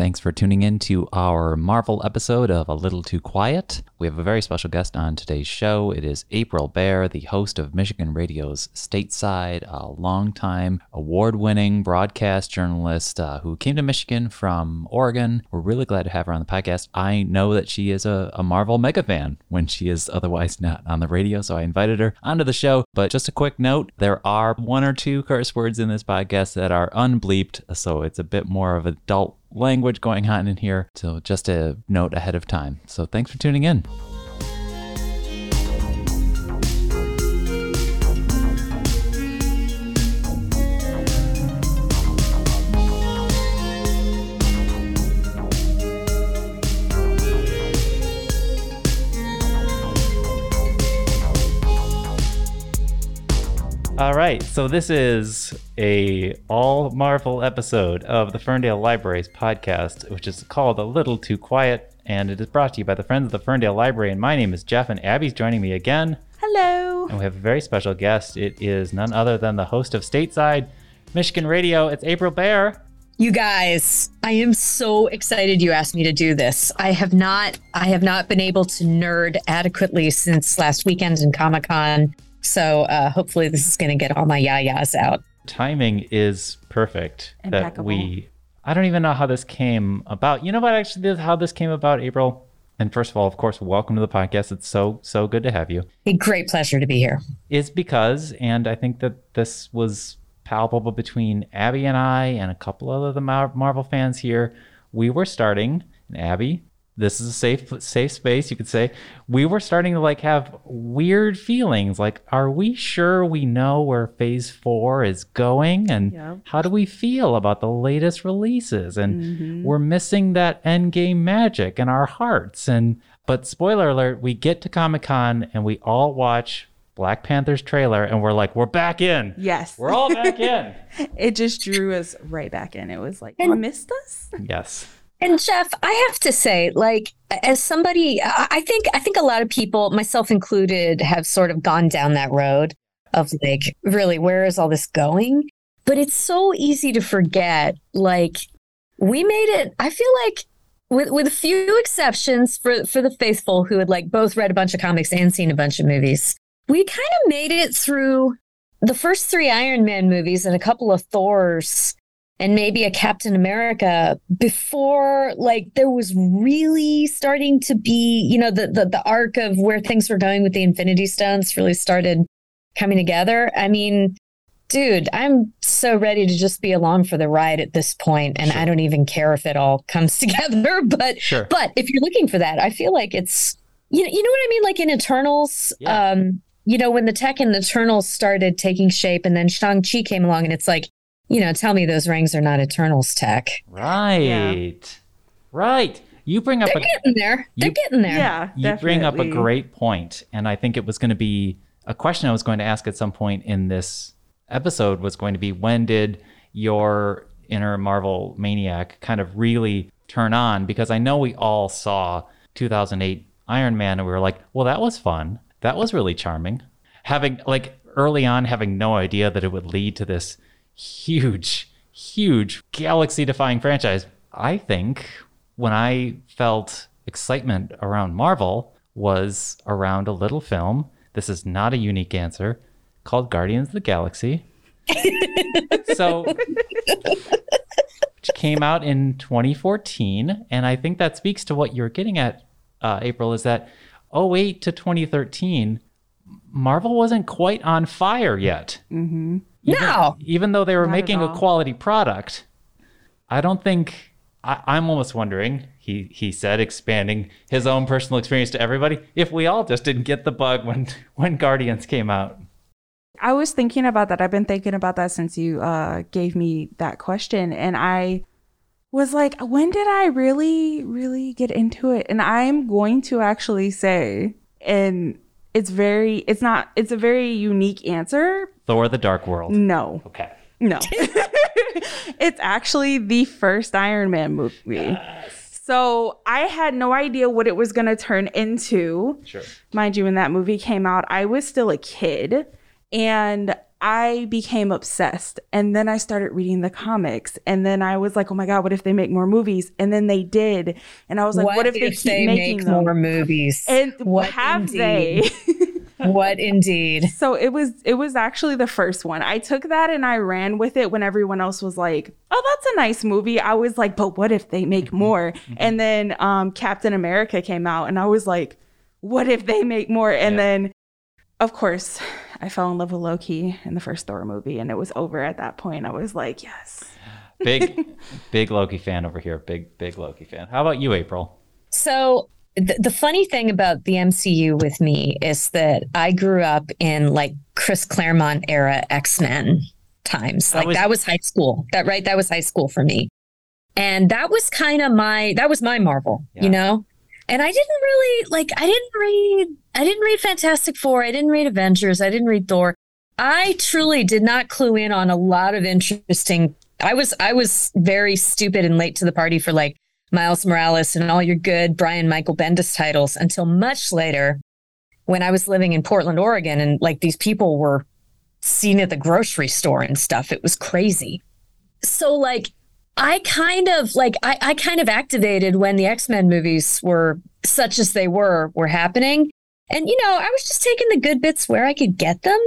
Thanks for tuning in to our Marvel episode of A Little Too Quiet. We have a very special guest on today's show. It is April Baer, the host of Michigan Radio's Stateside, a longtime award winning broadcast journalist uh, who came to Michigan from Oregon. We're really glad to have her on the podcast. I know that she is a, a Marvel mega fan when she is otherwise not on the radio, so I invited her onto the show. But just a quick note there are one or two curse words in this podcast that are unbleeped, so it's a bit more of adult language going on in here. So just a note ahead of time. So thanks for tuning in. All right, so this is a all Marvel episode of the Ferndale Libraries podcast, which is called A Little Too Quiet, and it is brought to you by the Friends of the Ferndale Library. And my name is Jeff, and Aby's joining me again. Hello. And we have a very special guest. It is none other than the host of Stateside Michigan Radio. It's April Baer. You guys, I am so excited you asked me to do this. I have not I have not been able to nerd adequately since last weekend in Comic-Con. So uh, hopefully this is going to get all my yayas out. Timing is perfect. That we, I don't even know how this came about. You know what? Actually, this, how this came about, April. And first of all, of course, welcome to the podcast. It's so so good to have you. A great pleasure to be here. Is because, and I think that this was palpable between Aby and I and a couple of the Mar- Marvel fans here. We were starting, and Aby, this is a safe safe space you could say we were starting to like have weird feelings like are we sure we know where phase four is going and Yeah. how do we feel about the latest releases and Mm-hmm. we're missing that end game magic in our hearts and but spoiler alert we get to comic-con and we all watch black panther's trailer and we're like we're back in Yes. we're all back in it just drew us right back in. It was like, you missed us? yes And Jeff, I have to say, like, as somebody, I think, I think a lot of people, myself included, have sort of gone down that road of like, really, where is all this going? But it's so easy to forget. Like, we made it. I feel like, with with a few exceptions for for the faithful who had like both read a bunch of comics and seen a bunch of movies, we kind of made it through the first three Iron Man movies and a couple of Thors and maybe a Captain America before like there was really starting to be, you know, the the, the arc of where things were going with the Infinity Stones really started coming together. I mean, dude, I'm so ready to just be along for the ride at this point, and Sure. I don't even care if it all comes together. But sure but if you're looking for that, I feel like it's you know, you know what I mean? Like in Eternals, Yeah. um, you know, when the tech in Eternals started taking shape and then Shang-Chi came along and it's like, you know, tell me those rings are not Eternals tech. right right you bring up They're a getting there. They're You- getting there. Yeah. you bring up a great point and i think it was going to be a question i was going to ask at some point in this episode was going to be when did your inner marvel maniac kind of really turn on because i know we all saw 2008 iron man and we were like well that was fun that was really charming having like early on having no idea that it would lead to this huge huge galaxy defying franchise i think when I felt excitement around Marvel was around a little film. This is not a unique answer called Guardians of the Galaxy. so, which came out in 2014. And I think that speaks to what you're getting at, uh, April, is that 08 to 2013, Marvel wasn't quite on fire yet. Mm-hmm. Even, No. even though they were Not making a quality product, I don't think. I, I'm almost wondering. He he said, expanding his own personal experience to everybody. If we all just didn't get the bug when when Guardians came out. I was thinking about that. I've been thinking about that since you uh, gave me that question. And I was like, when did I really, really get into it? And I'm going to actually say, and it's very, it's not, it's a very unique answer. Thor: The Dark World. No, Okay. no. it's actually the first Iron Man movie. So I had no idea what it was going to turn into Sure. mind you, when that movie came out, I was still a kid. And I became obsessed. And then I started reading the comics. And then I was like, oh my God, what if they make more movies? And then they did. And I was like, what, what if, they keep they making make more movies? And what have indeed? they? what indeed. So it was it was actually the first one. I took that and I ran with it when everyone else was like, "Oh, that's a nice movie." I was like, "But what if they make more?" and then um, Captain America came out and I was like, "What if they make more?" And yeah. then of course, I fell in love with Loki in the first Thor movie and it was over at that point. I was like, "Yes." big big Loki fan over here. Big big Loki fan. How about you, April? So the, the funny thing about the MCU with me is that I grew up in like Chris Claremont era X Men times. Like was, that was high school. That right? That was high school for me. And that was kind of my that was my Marvel, yeah. you know? And I didn't really like I didn't read I didn't read Fantastic Four, I didn't read Avengers, I didn't read Thor. I truly did not clue in on a lot of interesting I was I was very stupid and late to the party for like Miles Morales and all your good Brian Michael Bendis titles until much later when I was living in Portland, Oregon, and like these people were seen at the grocery store and stuff. It was crazy. So like I kind of like I, I kind of activated when the X-Men movies were such as they were were happening. And you know, I was just taking the good bits where I could get them.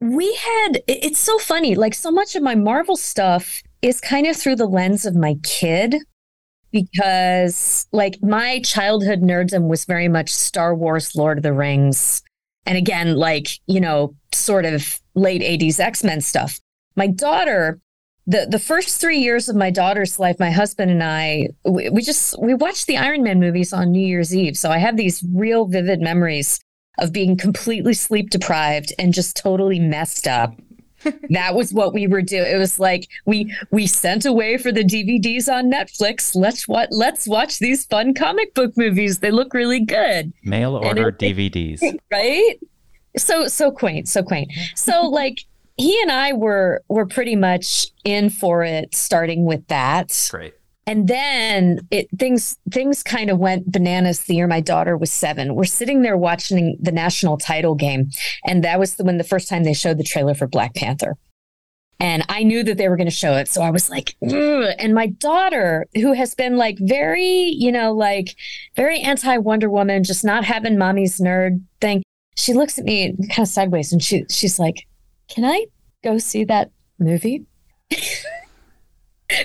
We had it's so funny, like so much of my Marvel stuff is kind of through the lens of my kid because like my childhood nerddom was very much Star Wars, Lord of the Rings, and again, like, you know, sort of late 80s X-Men stuff. My daughter, the the first three years of my daughter's life, my husband and I, we, we just we watched the Iron Man movies on New Year's Eve. So I have these real vivid memories of being completely sleep deprived and just totally messed up that was what we were doing. It was like we we sent away for the DVDs on Netflix. Let's what let's watch these fun comic book movies. They look really good. Mail order it, DVDs. Right? So so quaint, so quaint. So like he and I were were pretty much in for it starting with that. Great and then it things things kind of went bananas the year my daughter was seven we're sitting there watching the national title game and that was the, when the first time they showed the trailer for black panther and i knew that they were going to show it so i was like Ugh. and my daughter who has been like very you know like very anti wonder woman just not having mommy's nerd thing she looks at me kind of sideways and she she's like can i go see that movie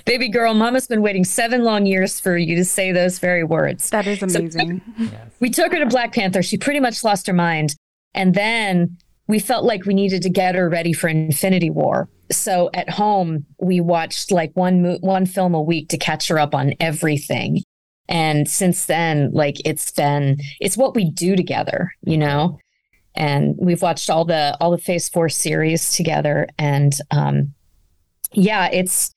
Baby girl, mama's been waiting seven long years for you to say those very words. That is amazing. So, yes. We took her to Black Panther. She pretty much lost her mind. And then we felt like we needed to get her ready for Infinity War. So at home, we watched like one one film a week to catch her up on everything. And since then, like it's been it's what we do together, you know. And we've watched all the all the Phase Four series together, and um, yeah, it's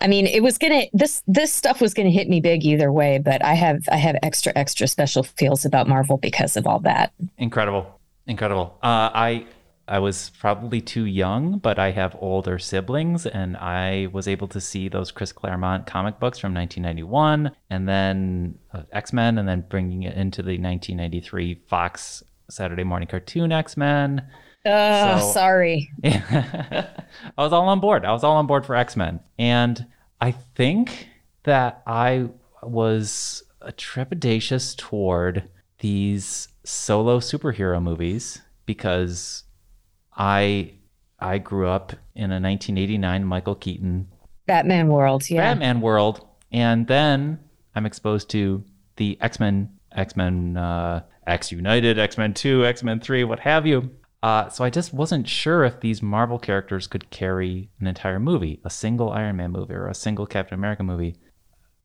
I mean, it was gonna this this stuff was gonna hit me big either way, but I have I have extra extra special feels about Marvel because of all that. Incredible, incredible. Uh, I I was probably too young, but I have older siblings, and I was able to see those Chris Claremont comic books from 1991, and then uh, X Men, and then bringing it into the 1993 Fox Saturday morning cartoon X Men. Oh, so, sorry. I was all on board. I was all on board for X Men. And I think that I was trepidatious toward these solo superhero movies because I I grew up in a 1989 Michael Keaton Batman world, yeah. Batman world, and then I'm exposed to the X Men, X Men, uh, X United, X Men Two, X Men Three, what have you. Uh, so I just wasn't sure if these Marvel characters could carry an entire movie, a single Iron Man movie or a single Captain America movie.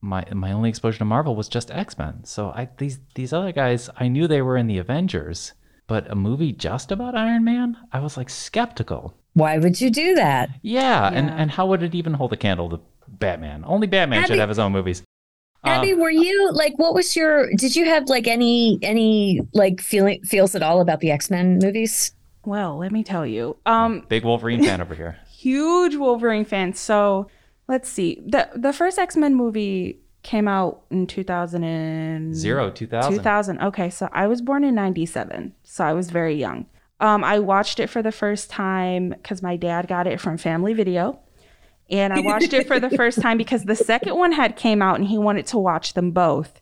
My my only exposure to Marvel was just X Men. So I these these other guys, I knew they were in the Avengers, but a movie just about Iron Man, I was like skeptical. Why would you do that? Yeah, yeah. and and how would it even hold a candle to Batman? Only Batman Aby, should have his own movies. Aby, uh, were you like what was your did you have like any any like feeling feels at all about the X-Men movies? Well, let me tell you. Um, Big Wolverine fan over here. Huge Wolverine fan. So let's see. the The first X Men movie came out in 2000 and zero 2000 2000 okay so i was born in 97 so i was very young Um, I watched it for the first time because my dad got it from Family Video. And I watched it for the first time because the second one had came out and he wanted to watch them both.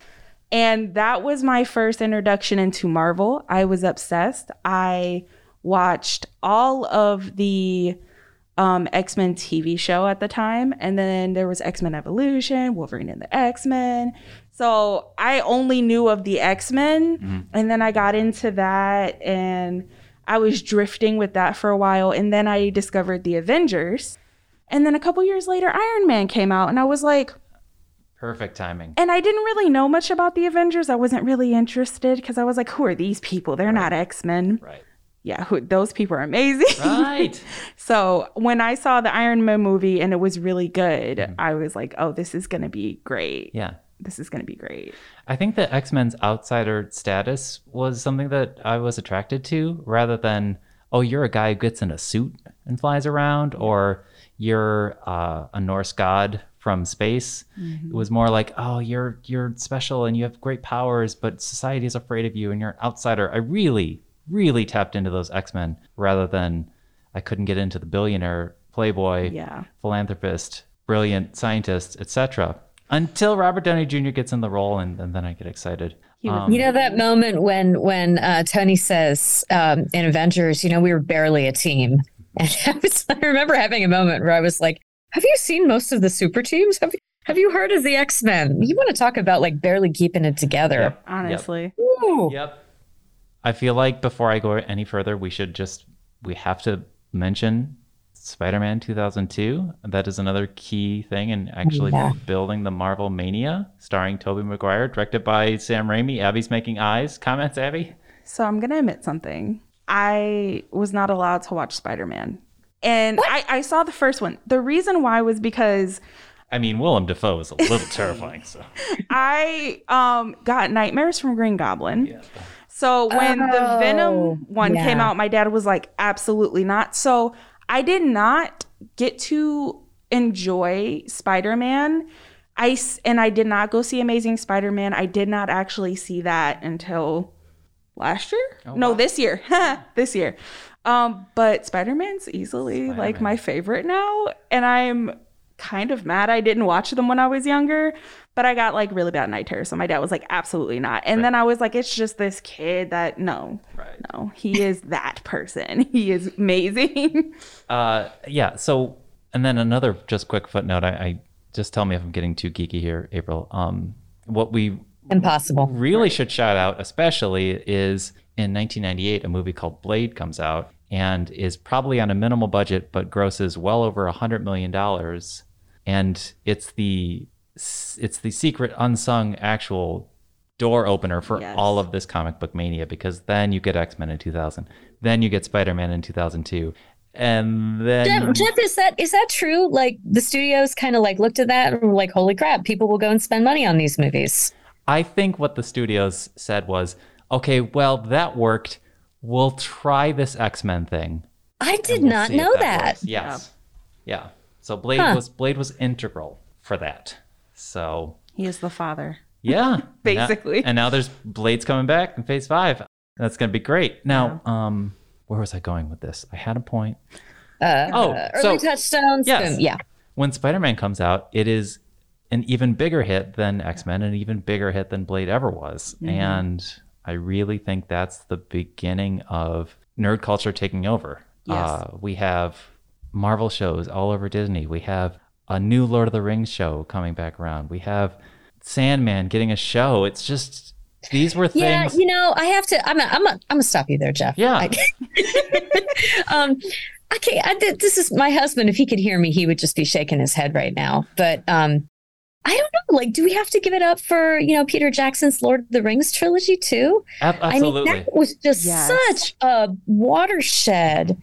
And that was my first introduction into Marvel. I was obsessed. I watched all of the um, X Men TV show at the time. And then there was X Men Evolution, Wolverine and the X Men. So I only knew of the X Men. Mm-hmm. And then I got into that and I was drifting with that for a while. And then I discovered the Avengers. And then a couple years later, Iron Man came out. And I was like, Perfect timing. And I didn't really know much about the Avengers. I wasn't really interested because I was like, who are these people? They're right. not X Men. Right yeah, who, those people are amazing. Right. so when I saw the Iron Man movie and it was really good, mm-hmm. I was like, oh, this is going to be great. Yeah. This is going to be great. I think that X Men's outsider status was something that I was attracted to rather than, oh, you're a guy who gets in a suit and flies around, or you're uh, a Norse god from space. Mm-hmm. It was more like, oh, you're you're special and you have great powers, but society is afraid of you and you're an outsider. I really, really tapped into those X Men rather than I couldn't get into the billionaire, playboy, yeah. philanthropist, brilliant scientist, etc. Until Robert Downey Jr. gets in the role, and, and then I get excited. Um, you know that moment when when uh, Tony says um, in Avengers, you know, we were barely a team, and I, was, I remember having a moment where I was like, "Have you seen most of the super teams? Have you, have you heard of the X Men? You want to talk about like barely keeping it together? Yep. Honestly, yep. yep. I feel like before I go any further, we should just we have to mention Spider-Man 2002. That is another key thing in actually yeah. building the Marvel Mania, starring Tobey Maguire, directed by Sam Raimi. Aby's making eyes. Comments, Aby? So I'm gonna admit something. I was not allowed to watch Spider-Man, and I, I saw the first one. The reason why was because. I mean, Willem Dafoe is a little terrifying. So I um, got nightmares from Green Goblin. Yeah. So when oh, the Venom one yeah. came out, my dad was like, absolutely not. So I did not get to enjoy Spider Man. I, and I did not go see Amazing Spider Man. I did not actually see that until last year. Oh, no, wow. this year. this year. Um, but Spider Man's easily Spider-Man. like my favorite now. And I'm kind of mad I didn't watch them when I was younger but I got like really bad night terrors. So my dad was like, absolutely not. And right. then I was like, it's just this kid that no, right. no, he is that person. He is amazing. uh, yeah. So, and then another just quick footnote. I, I just tell me if I'm getting too geeky here, April. Um, what we impossible really right. should shout out, especially, is in 1998, a movie called Blade comes out and is probably on a minimal budget, but grosses well over a hundred million dollars. And it's the it's the secret unsung actual door opener for yes. all of this comic book mania because then you get X-Men in 2000 then you get Spider-Man in 2002 and then Jeff, Jeff, is that is that true like the studios kind of like looked at that and were like holy crap people will go and spend money on these movies I think what the studios said was okay well that worked we'll try this X-Men thing I did we'll not know that, that. yes yeah. yeah so Blade huh. was Blade was integral for that so he is the father. Yeah, basically. And now, and now, there's Blades coming back in Phase Five. That's gonna be great. Now, yeah. um, where was I going with this? I had a point. Uh, oh, uh, early so, touchdowns. Yes. yeah. When Spider-Man comes out, it is an even bigger hit than X-Men, an even bigger hit than Blade ever was, mm-hmm. and I really think that's the beginning of nerd culture taking over. Yes. Uh, we have Marvel shows all over Disney. We have a new Lord of the Rings show coming back around. We have Sandman getting a show. It's just these were things. Yeah, you know, I have to. I'm. A, I'm. A, I'm gonna stop you there, Jeff. Yeah. I, um, okay. I, this is my husband. If he could hear me, he would just be shaking his head right now. But um, I don't know. Like, do we have to give it up for you know Peter Jackson's Lord of the Rings trilogy too? Absolutely. I mean, that was just yes. such a watershed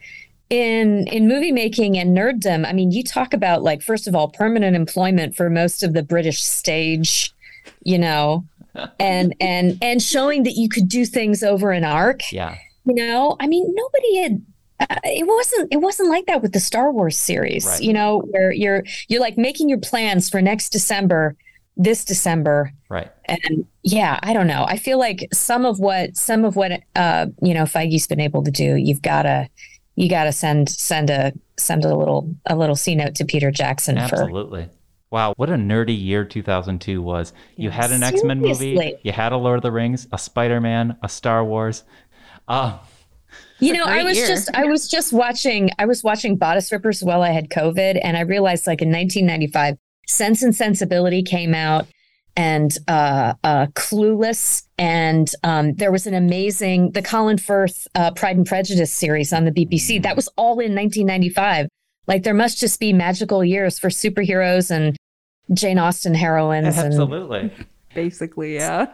in in movie making and nerddom i mean you talk about like first of all permanent employment for most of the british stage you know and and and showing that you could do things over an arc yeah you know i mean nobody had it wasn't it wasn't like that with the star wars series right. you know where you're you're like making your plans for next december this December. Right. And yeah, I don't know. I feel like some of what some of what uh, you know Feige's been able to do, you've got to you got to send send a send a little a little C note to Peter Jackson for Absolutely. Wow, what a nerdy year 2002 was. You had an X Men movie, you had a Lord of the Rings, a Spider Man, a Star Wars. Uh, You know, I was year. just I was just watching I was watching Bodice Rippers while I had COVID, and I realized like in 1995, Sense and Sensibility came out, and uh, uh, Clueless, and um, there was an amazing the Colin Firth uh, Pride and Prejudice series on the BBC. That was all in 1995. Like there must just be magical years for superheroes and Jane Austen heroines, and absolutely. Basically, yeah.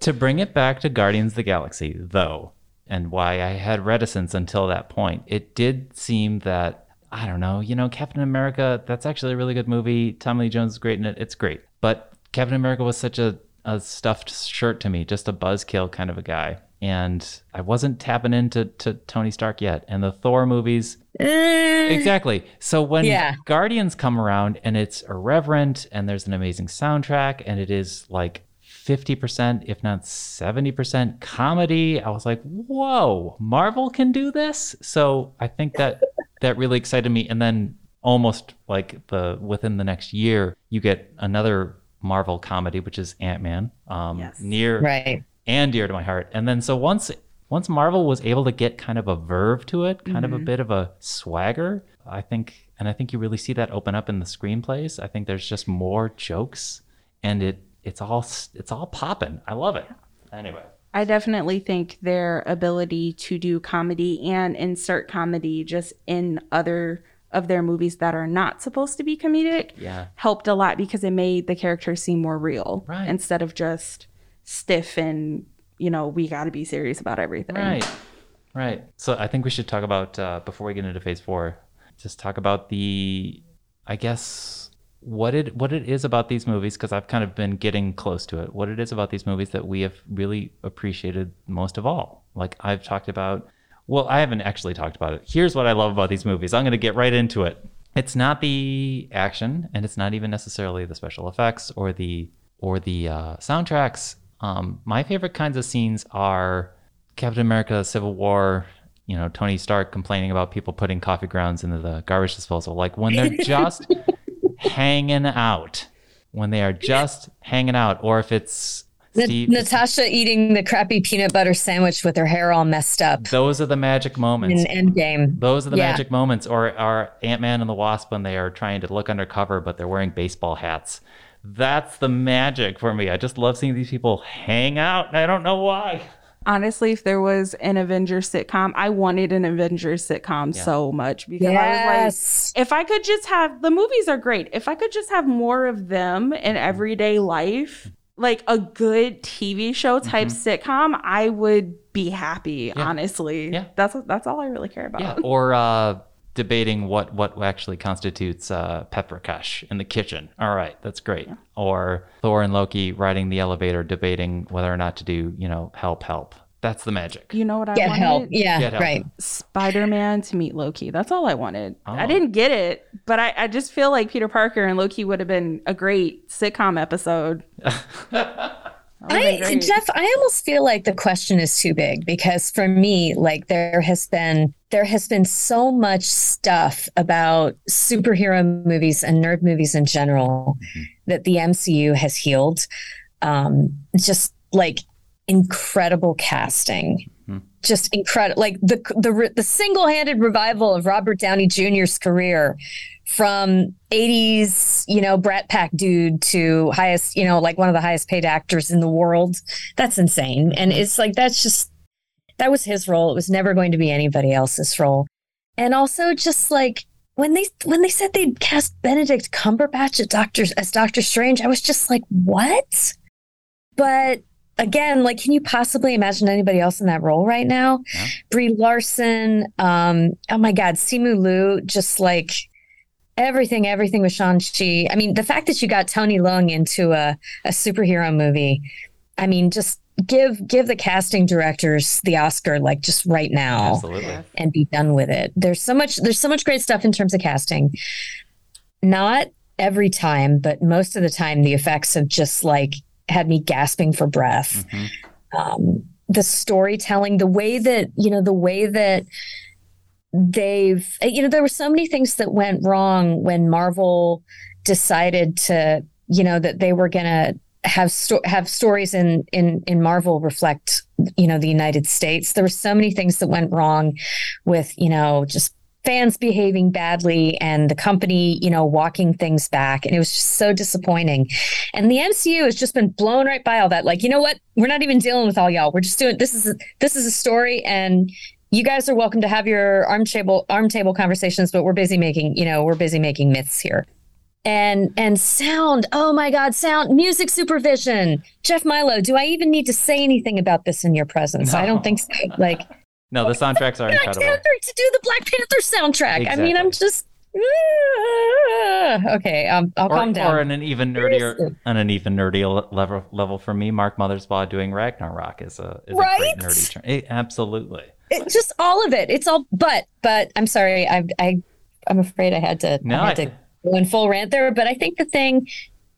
to bring it back to Guardians of the Galaxy, though, and why I had reticence until that point, it did seem that, I don't know, you know, Captain America, that's actually a really good movie. Tommy Lee Jones is great in it. It's great. But Captain America was such a, a stuffed shirt to me, just a buzzkill kind of a guy. And I wasn't tapping into to Tony Stark yet. And the Thor movies, Eh, Exactly. So when Yeah. Guardians come around and it's irreverent and there's an amazing soundtrack and it is like 50%, if not 70% comedy, I was like, whoa, Marvel can do this? So I think that that really excited me. And then almost like the within the next year, you get another Marvel comedy, which is Ant Man, um, Yes. near right. and dear to my heart. And then so once once Marvel was able to get kind of a verve to it, kind of a bit of a swagger, I think and I think you really see that open up in the screenplays. I think there's just more jokes and it it's all it's all popping. I love it. Anyway. I definitely think their ability to do comedy and insert comedy just in other of their movies that are not supposed to be comedic Yeah. helped a lot because it made the characters seem more real Right. instead of just stiff and you know we got to be serious about everything. Right. Right. So I think we should talk about uh, before we get into phase four, just talk about the, I guess what it what it is about these movies because I've kind of been getting close to it. What it is about these movies that we have really appreciated most of all. Like I've talked about. Well, I haven't actually talked about it. Here's what I love about these movies. I'm going to get right into it. It's not the action, and it's not even necessarily the special effects or the or the uh, soundtracks. Um, my favorite kinds of scenes are Captain America: Civil War. You know, Tony Stark complaining about people putting coffee grounds into the garbage disposal. Like when they're just hanging out, when they are just hanging out, or if it's Steve. Natasha eating the crappy peanut butter sandwich with her hair all messed up Those are the magic moments. in Endgame. Those are the Yeah. magic moments, or are Ant Man and the Wasp when they are trying to look undercover, but they're wearing baseball hats. That's the magic for me. I just love seeing these people hang out, and I don't know why. Honestly, if there was an Avengers sitcom, I wanted an Avengers sitcom so much because I was like, if I could just have the movies are great. If I could just have more of them in everyday life, like a good TV show type sitcom, I would be happy. Honestly, Yeah. that's that's all I really care about. Yeah, or uh, debating what what actually constitutes uh, Petrakash in the kitchen. All right, that's great. Or Thor and Loki riding the elevator, debating whether or not to do you know help help. That's the magic. You know what I Get wanted? help. Yeah, Get help. right. Spider Man to meet Loki. That's all I wanted. Oh. I didn't get it, but I, I just feel like Peter Parker and Loki would have been a great sitcom episode. Been I. Jeff, I almost feel like the question is too big because for me, like there has been there has been so much stuff about superhero movies and nerd movies in general that the MCU has healed. Um, just like incredible casting. Just incredible, like the the the single handed revival of Robert Downey Jr.'s career from 80s, you know, Brat Pack dude to highest, you know, like one of the highest paid actors in the world. That's insane. And it's like, that's just, that was his role. It was never going to be anybody else's role. And also just like, when they when they said they'd cast Benedict Cumberbatch as Doctor as Doctor Strange, I was just like, what? But again, like, can you possibly imagine anybody else in that role right now? No. Brie Larson, um, oh my God, Simu Liu, just like everything, everything with Shang-Chi. I mean, the fact that you got Tony Leung into a, a superhero movie, I mean, just give give the casting directors the Oscar like just right now Absolutely. and be done with it. There's so much there's so much great stuff in terms of casting. Not every time, but most of the time, the effects have just like had me gasping for breath. Mhm. Um, the storytelling, the way that, you know, the way that they've, you know, there were so many things that went wrong when Marvel decided to, you know, that they were going to have sto- have stories in in in Marvel reflect you know the United States. There were so many things that went wrong with you know just fans behaving badly and the company you know walking things back and it was just so disappointing. And the mcu has just been blown right by all that. Like you know what? We're not even dealing with all y'all. We're just doing this is a, this is a story and you guys are welcome to have your arm table arm table conversations but we're busy making you know we're busy making myths here and and sound oh my god sound music supervision jeff milo do i even need to say anything about this in your presence i don't think so like No, the soundtracks are incredible. To do the Black Panther soundtrack. I mean, I'm just okay. Um, I'll Or, calm down. or on an even nerdier, on an even nerdier level level for me, Mark Mothersbaugh doing Ragnarok is a is a Right? great nerdy term. Eh, absolutely. It- just all of it. It's all. But but I'm sorry. I I I'm afraid I had to. No, I had I- to go in full rant there. But I think the thing.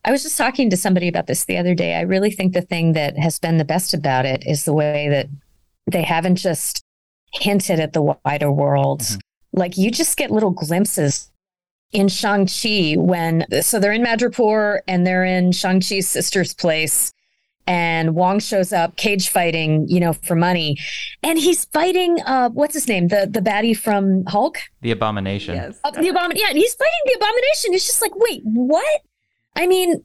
I was just talking to somebody about this the other day. I really think the thing that has been the best about it is the way that they haven't just hinted at the wider world. Mhm. Like you just get little glimpses in Shang-Chi when so they're in Madripoor and they're in Shang-Chi's sister's place and Wong shows up cage fighting, you know, for money. And he's fighting uh what's his name? The the baddie from Hulk? The Abomination. Yes. Uh, the abomin yeah, and he's fighting the abomination. It's just like, wait, what? I mean,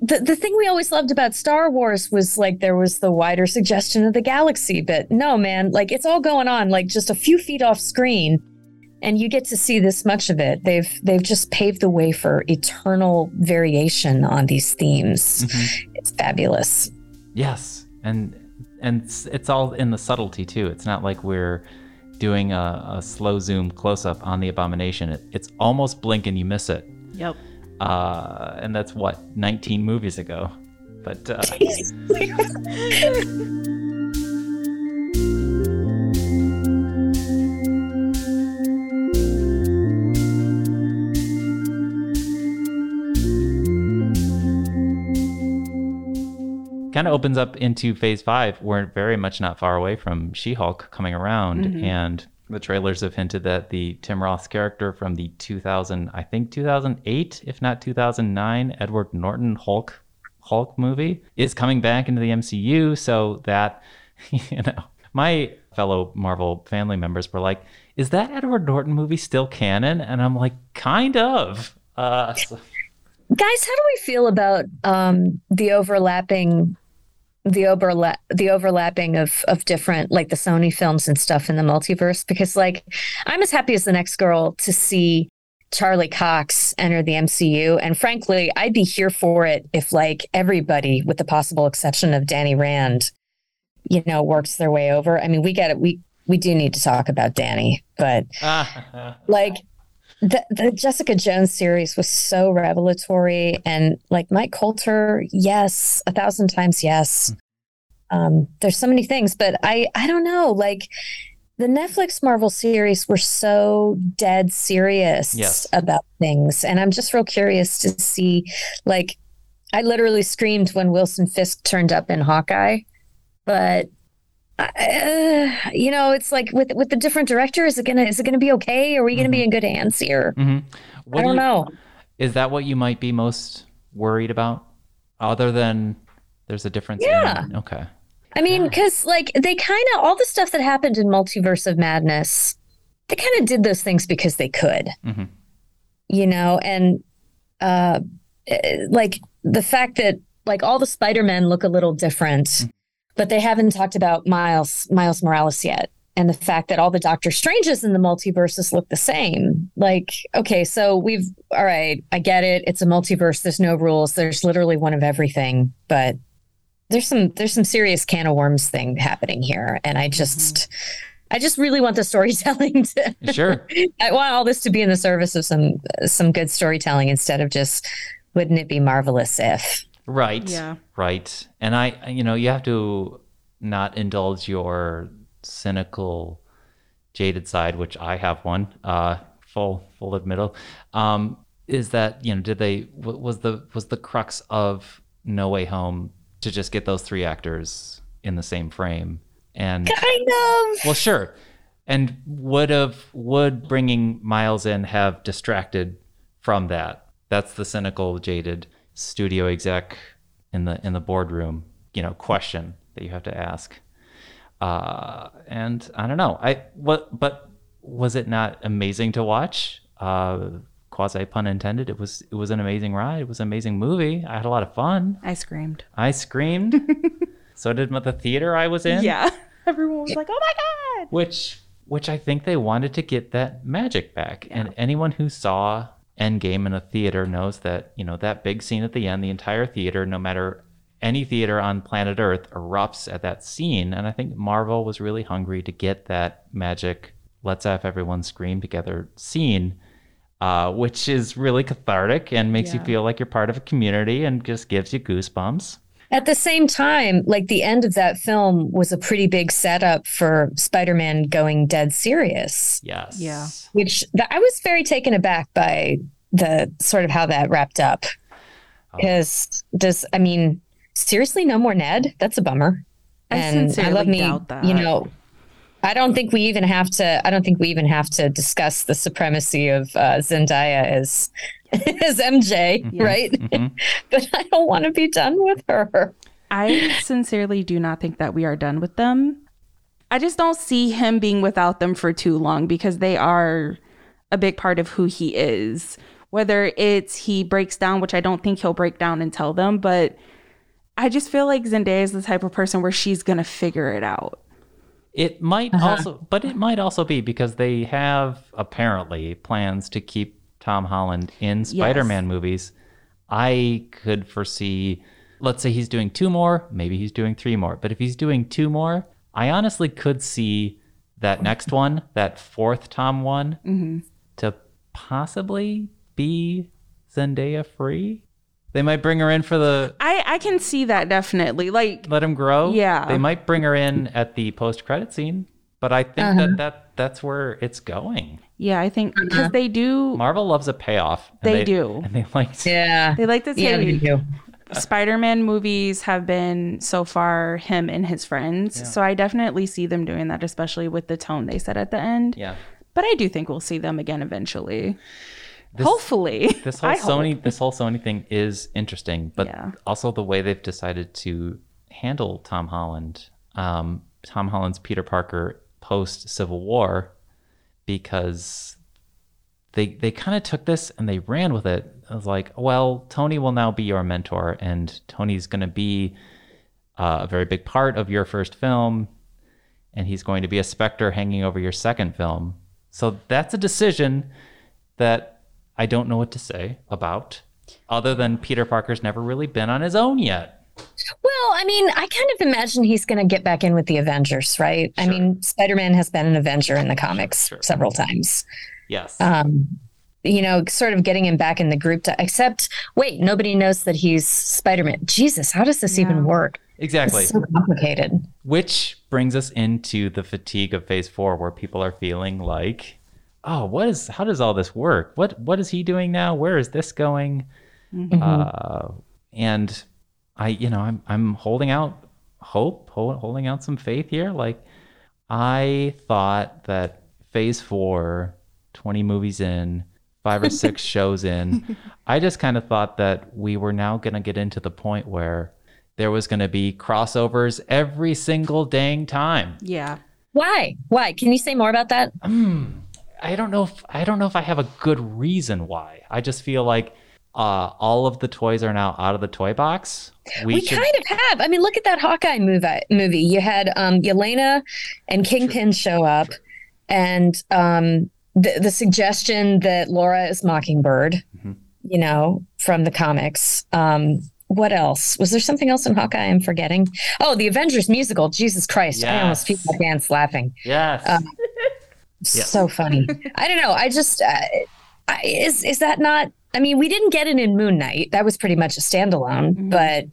the the thing we always loved about Star Wars was like there was the wider suggestion of the galaxy, but no, man, like it's all going on like just a few feet off screen, and you get to see this much of it. They've they've just paved the way for eternal variation on these themes. Mhm. It's fabulous. Yes, and and it's, it's all in the subtlety too. It's not like we're doing a, a slow zoom close up on the abomination. It, it's almost blink and you miss it. Yep. Uh, and that's what 19 movies ago. But uh, kind of opens up into phase five. We're very much not far away from She Hulk coming around. And the trailers have hinted that the Tim Roth character from the 2000, I think 2008, if not 2009, Edward Norton Hulk Hulk movie is coming back into the MCU. So that, you know, my fellow Marvel family members were like, is that Edward Norton movie still canon? And I'm like, kind of. Uh, so- Guys, how do we feel about um, the overlapping, the overlap, the overlapping of of different like the Sony films and stuff in the multiverse? Because like, I'm as happy as the next girl to see Charlie Cox enter the MCU, and frankly, I'd be here for it if like everybody, with the possible exception of Danny Rand, you know, works their way over. I mean, we get it. We we do need to talk about Danny, but like the, the Jessica Jones series was so revelatory and like Mike Colter, yes, a thousand times yes. Um, there's so many things, but I I don't know, like the Netflix Marvel series were so dead serious Yes. about things. And I'm just real curious to see like I literally screamed when Wilson Fisk turned up in Hawkeye, but uh, you know, it's like with with the different director, is it gonna is it gonna be okay? Are we gonna be in good hands here? Mhm. What I do don't you- know. Is that what you might be most worried about? Other than there's a difference. Yeah. In, okay. I mean, because like they kind of all the stuff that happened in Multiverse of Madness, they kind of did those things because they could, Mhm. you know, and uh, eh, like the fact that like all the Spider Men look a little different, but they haven't talked about Miles Miles Morales yet. And the fact that all the Doctor Stranges in the multiverses look the same. Like, okay, so we've, all right, I get it. It's a multiverse. There's no rules. There's literally one of everything. But there's some there's some serious can of worms thing happening here and i just i just really want the storytelling to Sure. i want all this to be in the service of some some good storytelling instead of just wouldn't it be marvelous if Right. Yeah. Right. And I, you know, you have to not indulge your cynical, jaded side, which I have one. Uh, full full admittal. Um, is that you know did they was the was the crux of No Way Home to just get those three actors in the same frame and Kind of. well sure and would have would bringing Miles in have distracted from that that's the cynical jaded studio exec in the in the boardroom you know question that you have to ask uh and I don't know I what but was it not amazing to watch uh quasi pun intended it was it was an amazing ride it was an amazing movie I had a lot of fun I screamed. I screamed. so did the theater I was in. Yeah. Everyone was like, "Oh my god!" Which which I think they wanted to get that magic back. And anyone who saw Endgame in a theater knows that, you know, that big scene at the end, the entire theater, no matter any theater on planet Earth erupts at that scene. And I think Marvel was really hungry to get that magic, let's have everyone scream together scene, uh, which is really cathartic and makes you feel like you're part of a community and just gives you goosebumps. At the same time, like the end of that film was a pretty big setup for Spider-Man going dead serious, Yes. Yeah. which th- I was very taken aback by the sort of how that wrapped up. Oh. Because does I mean seriously no more Ned? That's a bummer. I sincerely doubt that. you know, I don't think we even have to. I don't think we even have to discuss the supremacy of uh, Zendaya as as MJ, Yeah. right? Mhm. but I don't want to be done with her. I sincerely do not think that we are done with them. I just don't see him being without them for too long because they are a big part of who he is. Whether it's he breaks down, which I don't think he'll break down and tell them, but I just feel like Zendaya is the type of person where she's gonna figure it out. It might Uh-huh. also, but it might also be because they have apparently plans to keep Tom Holland in Spider-Man movies. I could foresee, let's say he's doing two more, maybe he's doing three more, but if he's doing two more, I honestly could see that next one, that fourth Tom one, Mm-hmm. to possibly be Zendaya free. They might bring her in for the I I can see that definitely. Like let him grow. Yeah. They might bring her in at the post credit scene, but I think Uh-huh. that, that that's where it's going. yeah, I think because they do Marvel loves a payoff. and They do. And they like to, Yeah, they like to yeah, say we do. Spider-Man movies have been so far him and his friends. So I definitely see them doing that, especially with the tone they set at the end. yeah. But I do think we'll see them again eventually. This, Hopefully. this whole I hope. Sony this whole Sony thing is interesting, but Yeah. also the way they've decided to handle Tom Holland, um, Tom Holland's Peter Parker post Civil War, because they they kind of took this and they ran with it. I was like, well, Tony will now be your mentor, and Tony's going to be uh, a very big part of your first film, and he's going to be a specter hanging over your second film. So that's a decision that I don't know what to say about, other than Peter Parker's never really been on his own yet. Well, I mean, I kind of imagine he's going to get back in with the Avengers, right? I mean, Spider-Man has been an Avenger in the comics Sure. several times. Yes. Um, you know, sort of getting him back in the group. To, except, wait, nobody knows that he's Spider-Man. Jesus, how does this Yeah. even work? exactly. It's so complicated. Which brings us into the fatigue of phase four, where people are feeling like, oh, what is, how does all this work? What, what is he doing now? Where is this going? Uh, and I, you know, I'm, I'm holding out hope, hol- holding out some faith here. Like, I thought that phase four, 20 movies in, five or six shows in, I just kind of thought that we were now going to get into the point where there was going to be crossovers every single dang time. Yeah. Why? Why? Can you say more about that? Hmm. I don't know if I don't know if I have a good reason why. I just feel like uh, all of the toys are now out of the toy box. We, We, should kind of have. I mean, look at that Hawkeye movie. Movie. You had um, Yelena and Kingpin show up, and um, the the suggestion that Laura is Mockingbird. Mhm. You know, from the comics. Um, what else? Was there something else in Hawkeye I'm forgetting? Oh, the Avengers musical. Jesus Christ! I almost peed Yes. my pants laughing. yes. Um, So funny. I don't know. I just uh, I, is is that not? I mean, we didn't get it in Moon Knight. That was pretty much a standalone. Mhm. But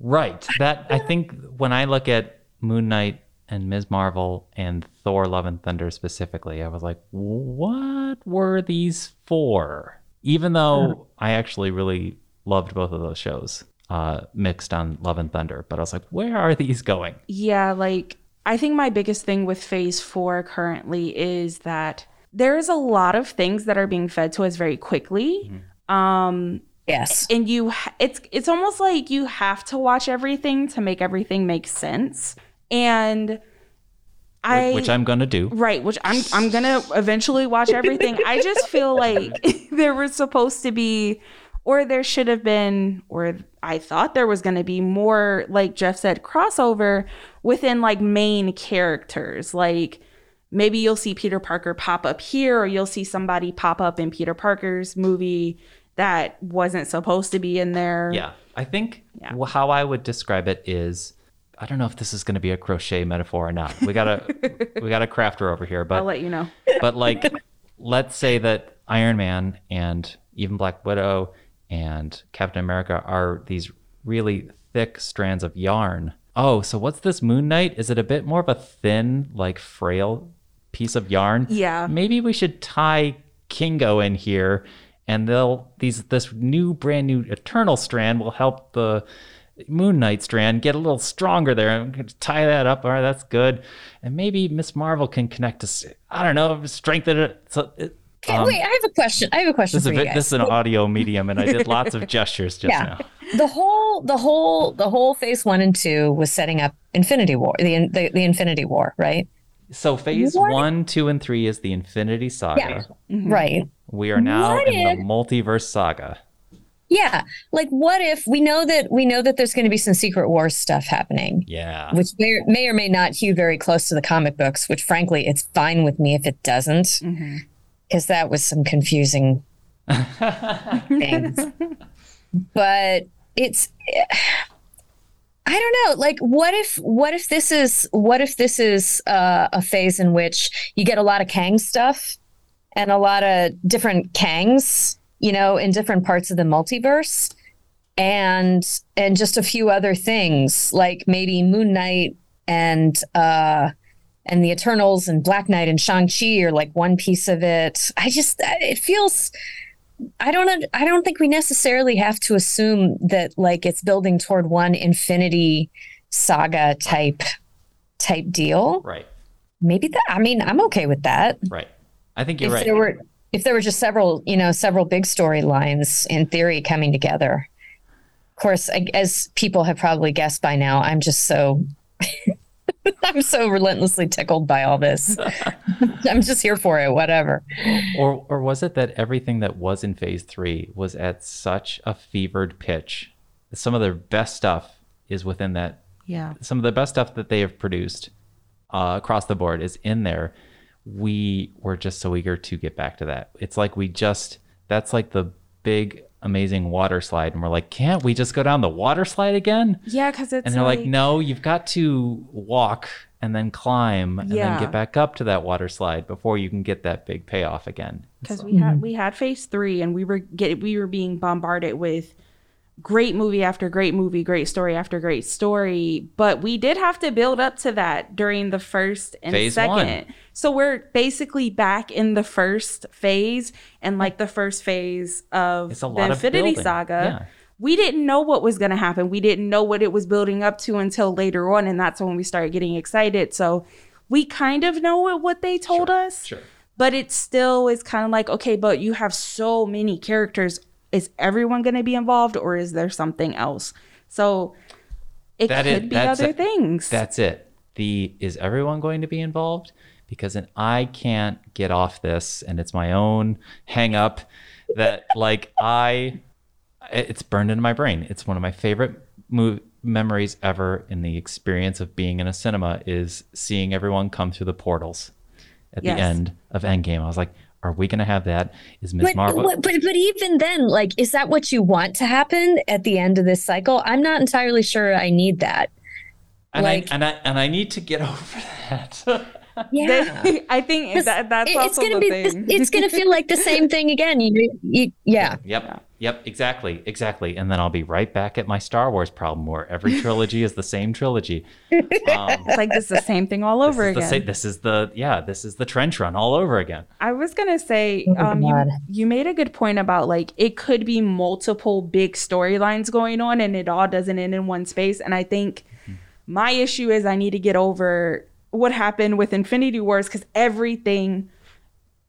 Right. That I think when I look at Moon Knight and Ms. Marvel and Thor Love and Thunder specifically, I was like, what were these for? even though I actually really loved both of those shows uh, mixed on Love and Thunder. But I was like, where are these going? Yeah, like I think my biggest thing with phase four currently is that there's a lot of things that are being fed to us very quickly. Um, Yes. and you, it's it's almost like you have to watch everything to make everything make sense. And I Which I'm gonna do. Right, which I'm I'm gonna eventually watch everything. I just feel like there was supposed to be, or there should have been, or I thought there was gonna be more, like Jeff said, crossover within like main characters. Like maybe you'll see Peter Parker pop up here, or you'll see somebody pop up in Peter Parker's movie that wasn't supposed to be in there. Yeah, I think Yeah. how I would describe it is, I don't know if this is going to be a crochet metaphor or not. We gotta we got a crafter over here, but I'll let you know. but like, let's say that Iron Man and even Black Widow and Captain America are these really thick strands of yarn. Oh, so what's this Moon Knight? Is it a bit more of a thin, like frail piece of yarn? Yeah. Maybe we should tie Kingo in here, and they'll these this new brand new Eternal strand will help the Moon Knight strand get a little stronger there. I'm gonna tie that up. All right, that's good. And maybe Miss Marvel can connect to i don't know, strengthen it. So it, Okay, um, wait, I have a question. I have a question this is for a you guys. this is an audio medium, and I did lots of gestures just Yeah. now. the whole the whole the whole phase one and two was setting up Infinity War, the the, the Infinity War, right? So phase What? one, two, and three is the Infinity Saga. Yeah. Right. We are now What in if- the multiverse saga. Yeah. Like what if we know that we know that there's going to be some Secret Wars stuff happening, Yeah. which may, may or may not hew very close to the comic books, which frankly it's fine with me if it doesn't, Mm-hmm. because that was some confusing things. But it's I don't know. Like, what if what if this is what if this is uh, a phase in which you get a lot of Kang stuff and a lot of different Kangs, you know, in different parts of the multiverse, and and just a few other things like maybe Moon Knight and uh, and the Eternals and Black Knight and Shang Chi are like one piece of it. I just it feels. I don't. I don't think we necessarily have to assume that like it's building toward one Infinity Saga type type deal. Right. Maybe that. I mean, I'm okay with that. Right. I think you're if right. there were if there were just several, you know, several big storylines in theory coming together. Of course, I, as people have probably guessed by now, I'm just so I'm so relentlessly tickled by all this. I'm just here for it. Whatever. or or was it that everything that was in phase three was at such a fevered pitch? Some of their best stuff is within that. Yeah. Some of the best stuff that they have produced uh, across the board is in there. We were just so eager to get back to that. It's like we just that's like the big amazing water slide, and we're like, can't we just go down the water slide again? Yeah, because it's And they're like, no, you've got to walk and then climb and Yeah. then get back up to that water slide before you can get that big payoff again. because we had mm-hmm. we had phase three and we were get we were being bombarded with great movie after great movie great story after great story but we did have to build up to that during the first and Phase second one. so we're basically back in the first phase and like the first phase of the of infinity building. saga Yeah. we didn't know what was going to happen we didn't know what it was building up to until later on and that's when we started getting excited so we kind of know what, they told us Sure. but it still is kind of like okay but you have so many characters is everyone going to be involved or is there something else so it That is- could be other it. things That's it. The is everyone going to be involved? Because then I can't get off this, and it's my own hang up that like I it's burned into my brain. It's one of my favorite mo- memories ever in the experience of being in a cinema is seeing everyone come through the portals at Yes. the end of Endgame. I was like, are we going to have that? Is Miss But, Marvel? but but but even then, like, is that what you want to happen at the end of this cycle? I'm not entirely sure. I need that. and like- I and I and I need to get over that. Yeah. They- i think that, that's it- it's gonna the be thing it's gonna feel like the same thing again you, you, yeah Yep. Yep, exactly, exactly. And then I'll be right back at my Star Wars problem where every trilogy is the same trilogy. Um, It's like this is the same thing all over this is the again. sa- this is the yeah, this is the trench run all over again. I was gonna say, Oh um, you, you made a good point about like it could be multiple big storylines going on, and it all doesn't end in one space. And I think my issue is I need to get over what happened with Infinity Wars because everything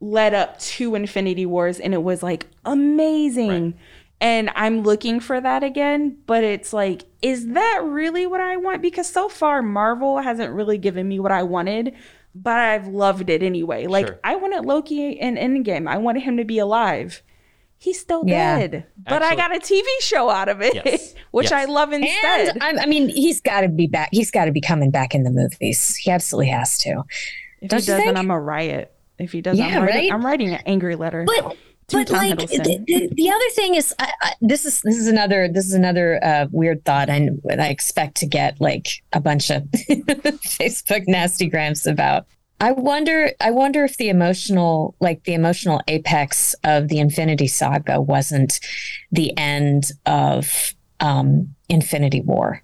led up to Infinity Wars, and it was like amazing. Right. And I'm looking for that again, but it's like, is that really what I want? Because so far, Marvel hasn't really given me what I wanted, but I've loved it anyway. Like, Sure. I wanted Loki in Endgame, I wanted him to be alive. He's still Yeah. dead, but I got a TV show out of it, Yes. which I love instead. And I, I mean, he's got to be back. He's got to be coming back in the movies. He absolutely has to. if don't he doesn't, think? I'm a riot. If he doesn't, Yeah, I'm, writing, right? I'm writing an angry letter. But but Tom like the, the, the other thing is, I, I, this is this is another this is another uh, weird thought, and I expect to get like a bunch of Facebook nasty grams about. I wonder. I wonder if the emotional, like the emotional apex of the Infinity Saga, wasn't the end of um, Infinity War.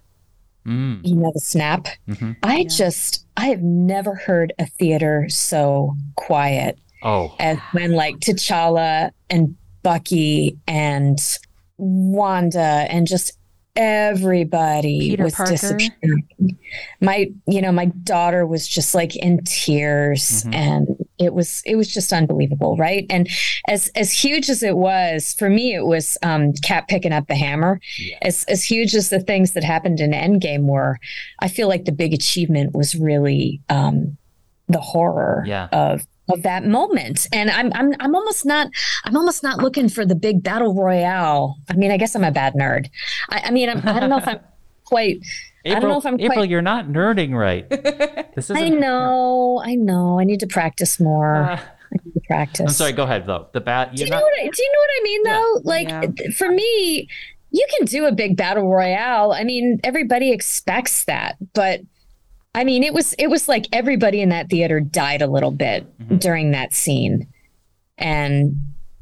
Mm, You know, the snap. mhm. I Yeah. just, I have never heard a theater so quiet Oh, as when like T'Challa and Bucky and Wanda and just everybody Peter was Parker. disappearing. My, you know, my daughter was just like in tears Mhm. and it was it was just unbelievable, right? And as as huge as it was, for me it was um Cap picking up the hammer. Yeah. As as huge as the things that happened in Endgame were, I feel like the big achievement was really um the horror Yeah. of of that moment. And I'm I'm I'm almost not I'm almost not looking for the big battle royale. I mean, I guess I'm a bad nerd. I, I mean, I'm, I don't know if I'm quite. April, I don't know if I'm April, quite. you're not nerding right. This is I know, I know. I need to practice more. Uh, I need to practice. I'm sorry. Go ahead though. The bat. Do You're you know what I, do you know what I mean Yeah. though? Like Yeah. for me, you can do a big battle royale. I mean, everybody expects that, but I mean, it was it was like everybody in that theater died a little bit Mhm. during that scene, and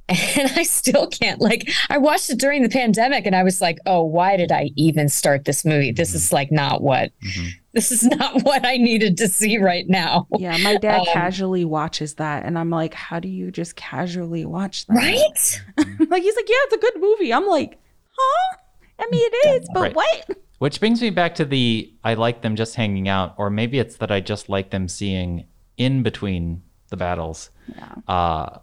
and I still can't like. I watched it during the pandemic, and I was like, oh, why did I even start this movie? This is like not what Mhm. this is not what I needed to see right now. yeah, my dad Um, casually watches that, and I'm like, how do you just casually watch that? Right? like he's like, yeah, it's a good movie. I'm like, huh? I mean, it is, but Right. what? Which brings me back to the I like them just hanging out, or maybe it's that I just like them seeing in between the battles. Yeah. Uh,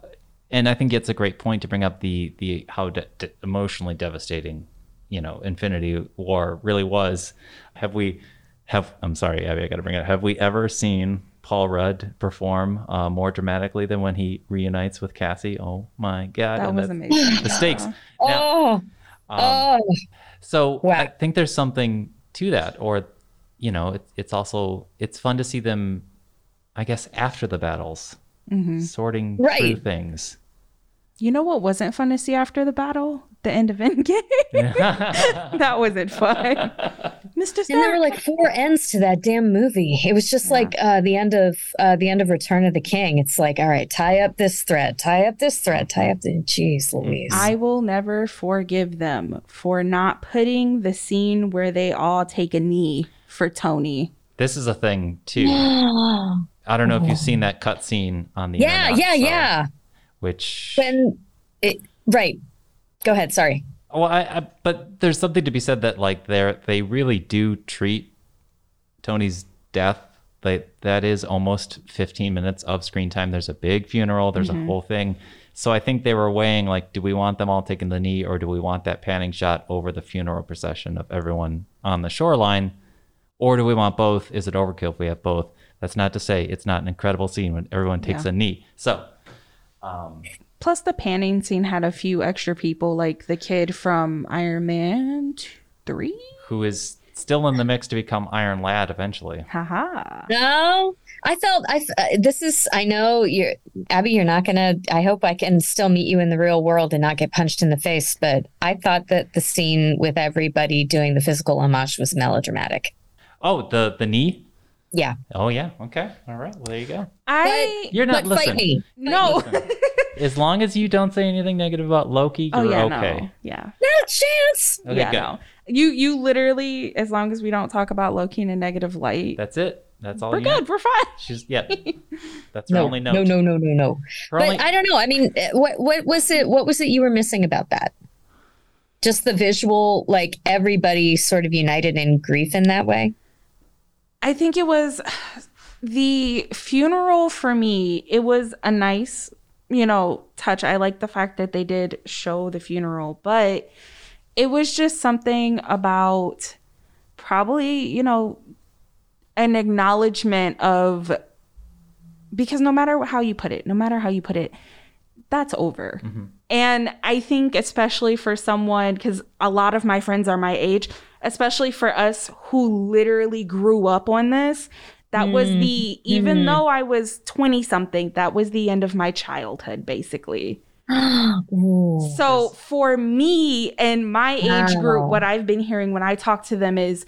and I think it's a great point to bring up the the how de- de- emotionally devastating, you know, Infinity War really was. Have we have? I'm sorry, Aby, I got to bring it. up. Have we ever seen Paul Rudd perform uh, more dramatically than when he reunites with Cassie? Oh my God! That And was the- amazing. The stakes. Now, oh, um, oh. so Wow. I think there's something to that, or you know, it, it's also it's fun to see them, I guess, after the battles, Mhm. sorting through things. You know what wasn't fun to see after the battle? The end of Endgame. that wasn't fun. Mr. And there were like four ends to that damn movie. It was just like uh, the end of uh, the end of Return of the King. It's like, all right, tie up this thread, tie up this thread, tie up the. Jeez, Louise. I will never forgive them for not putting the scene where they all take a knee for Tony. this is a thing too. I don't know if you've seen oh. that cut scene on the yeah, internet, yeah, so- yeah. Which When it right. Go ahead. Sorry. well, I, I but there's something to be said that like they're they really do treat Tony's death. They, that is almost 15 minutes of screen time. There's a big funeral. There's a mm-hmm. whole thing. So I think they were weighing like, do we want them all taking the knee, or do we want that panning shot over the funeral procession of everyone on the shoreline, or do we want both? Is it overkill if we have both? That's not to say it's not an incredible scene when everyone takes Yeah. a knee. So um, Plus, the panning scene had a few extra people, like the kid from Iron Man 3. who is still in the mix to become Iron Lad eventually? Haha. No, I felt I. Uh, this is. I know you're, Aby. You're not gonna. I hope I can still meet you in the real world and not get punched in the face. But I thought that the scene with everybody doing the physical homage was melodramatic. Oh, the the knee. Yeah. Oh yeah. Okay. All right. Well, there you go. I. You're not but fight listening. me. no. Listen. as long as you don't say anything negative about Loki, oh you're yeah, okay. no, yeah, Not a chance. Okay, yeah, good. no. You you literally, as long as we don't talk about Loki in a negative light, That's it. That's all we're you good. need. We're fine. She's yeah. That's her No, only note. no, no, no, no, no. Her But only, I don't know. I mean, what what was it? What was it you were missing about that? Just the visual, like everybody sort of united in grief in that way. I think it was the funeral for me. It was a nice, you know, touch. I like the fact that they did show the funeral, but it was just something about probably, you know, an acknowledgement of because no matter how you put it, no matter how you put it, that's over. Mm-hmm. And I think, especially for someone, because a lot of my friends are my age, especially for us who literally grew up on this, that was the, mm-hmm. even mm-hmm. though I was 20 something, that was the end of my childhood, basically. Ooh. So for me and my age group, what I've been hearing when I talk to them is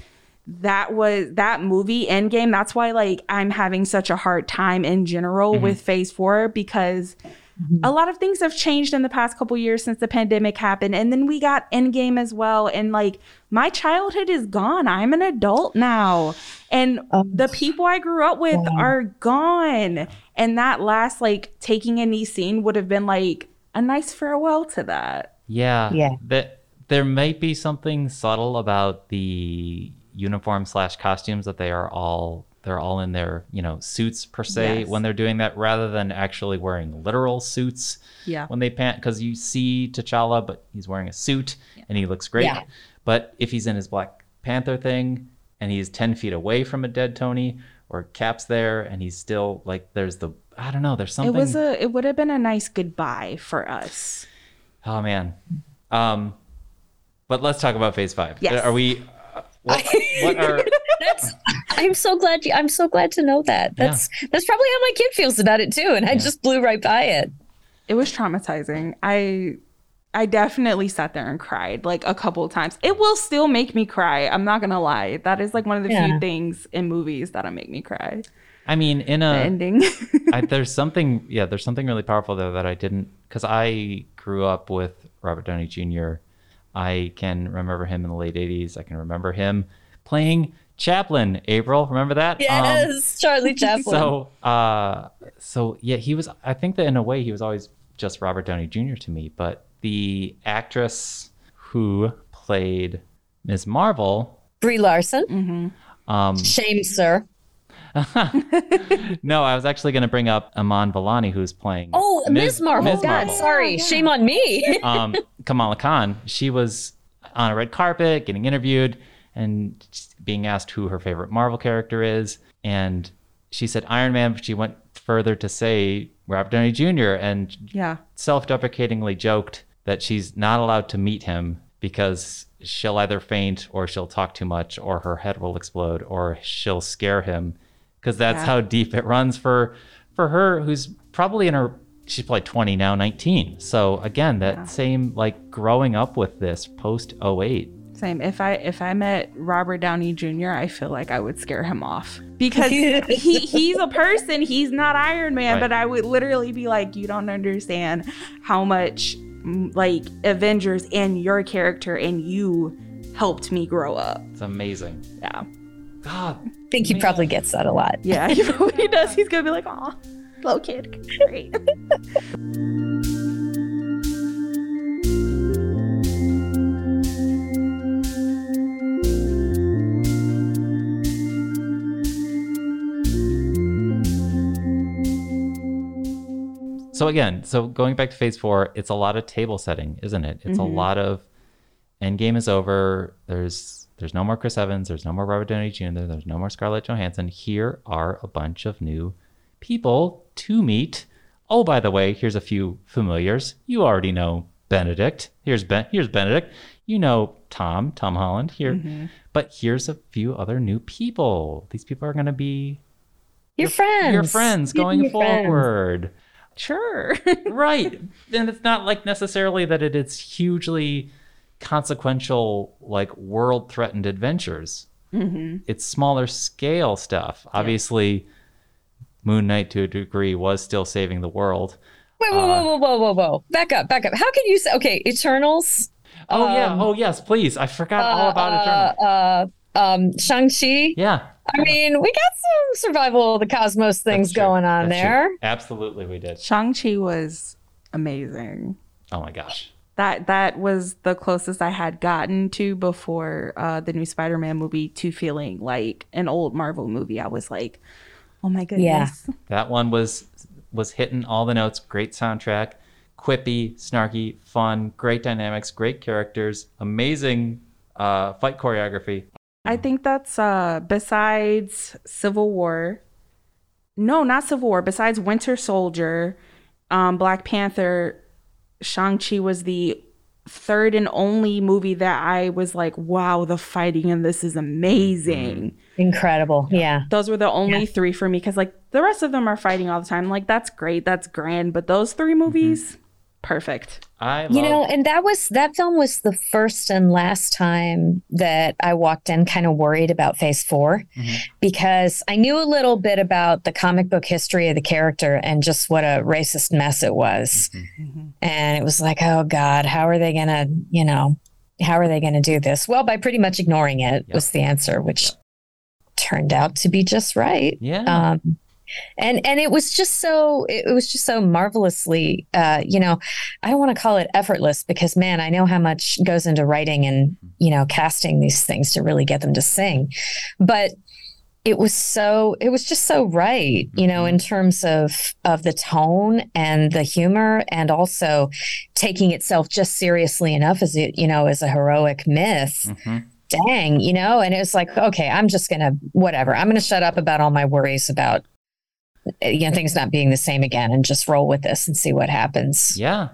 that was that movie Endgame. That's why like I'm having such a hard time in general mm-hmm. with Phase Four because Mm-hmm. a lot of things have changed in the past couple years since the pandemic happened, and then we got Endgame as well. And like my childhood is gone. I'm an adult now, and oh, the people I grew up with are gone. And that last like taking a these scene would have been like a nice farewell to that. Yeah. Yeah. That there might be something subtle about the uniform slash costumes that they are all they're all in their you know suits per se Yes. when they're doing that rather than actually wearing literal suits Yeah. when they pant because you see T'Challa but he's wearing a suit and he looks great Yeah. but if he's in his Black Panther thing and he's 10 feet away from a dead Tony or Cap's there and he's still like there's the I don't know there's something It was a it would have been a nice goodbye for us. Oh man. Um but let's talk about phase 5. Yes. Are we uh, what, what are That's. I'm so glad. You, I'm so glad to know that. That's that's probably how my kid feels about it too, and I just blew right by it. It was traumatizing. I I definitely sat there and cried like a couple of times. It will still make me cry. I'm not gonna lie. That is like one of the Yeah. few things in movies that'll make me cry. I mean in The a ending. I, there's something yeah, there's something really powerful there that I didn't cuz I grew up with Robert Downey Jr. I can remember him in the late 80s. I can remember him playing Chaplin. April, remember that? Um, Yes, Charlie Chaplin. So, uh, so yeah, he was. I think that in a way, he was always just Robert Downey Jr. to me. But the actress who played Ms. Marvel, Brie Larson. um, Shame, sir. no, I was actually going to bring up Iman Vellani, who's playing. Oh, Ms. Marvel. Ms. God, Marvel. sorry. Yeah. Shame on me. um, Kamala Khan. She was on a red carpet getting interviewed and being asked who her favorite Marvel character is. And she said Iron Man, but she went further to say Robert Downey Jr. and yeah. self deprecatingly joked that she's not allowed to meet him because she'll either faint or she'll talk too much or her head will explode or she'll scare him because that's Yeah. how deep it runs for for her who's probably in her she's probably 20 now 19 so again that same like growing up with this post 08 Same. If I if I met Robert Downey Jr., I feel like I would scare him off because he he's a person. He's not Iron Man, Right. but I would literally be like, you don't understand how much mm, like Avengers and your character and you helped me grow up. it's amazing Yeah, god I think he probably gets that a lot. yeah. He probably does. He's gonna be like, oh, little kid, great. So again, so going back to phase four, it's a lot of table setting, isn't it? It's a mm-hmm. lot of end game is over. There's there's no more Chris Evans. There's no more Robert Downey Jr. There's no more Scarlett Johansson. Here are a bunch of new people to meet. Oh, by the way, here's a few familiars. You already know Benedict. Here's Ben. Here's Benedict. You know Tom. Tom Holland. Here, mm-hmm. but here's a few other new people. These people are going to be Your friends. your friends going Your friends. Sure. right and it's not like necessarily that it is hugely consequential like world threatened adventures it's smaller scale stuff obviously moon knight to a degree was still saving the world Wait, whoa, Uh, whoa, whoa, whoa, whoa, whoa! Back up, back up. How can you say? Okay, Eternals. Oh yeah. Um, Oh yes, please. I forgot all about Eternal. uh, uh, um, Shang Chi. Yeah. I mean, we got some survival of the cosmos things going on That's true. there. Absolutely, we did. Shang-Chi was amazing. Oh my gosh. That that was the closest I had gotten to before uh, the new Spider-Man movie to feeling like an old Marvel movie. I was like, oh my goodness. Yeah. That one was was hitting all the notes. Great soundtrack, quippy, snarky, fun, great dynamics, great characters, amazing uh, fight choreography. I think that's uh besides Civil War. No, not Civil War. Besides Winter Soldier, um, Black Panther, Shang-Chi was the third and only movie that I was like, wow, the fighting in this is amazing. Incredible. Yeah. Those were the only Yeah. three for me because like the rest of them are fighting all the time. Like that's great, that's grand, but those three movies, perfect. I love. You know, and that was that film was the first and last time that I walked in kind of worried about phase 4 Mhm. because I knew a little bit about the comic book history of the character and just what a racist mess it was. And it was like, oh God, how are they gonna, you know, how are they gonna do this? Well, by pretty much ignoring it Yep. was the answer, which turned out to be just right yeah. um and and it was just so it was just so marvelously uh you know i don't want to call it effortless because man i know how much goes into writing and you know casting these things to really get them to sing but it was so it was just so right you know in terms of of the tone and the humor and also taking itself just seriously enough as it you know as a heroic myth Mhm. dang, you know, and it was like, okay, I'm just gonna whatever. I'm gonna shut up about all my worries about you know things not being the same again and just roll with this and see what happens. Yeah.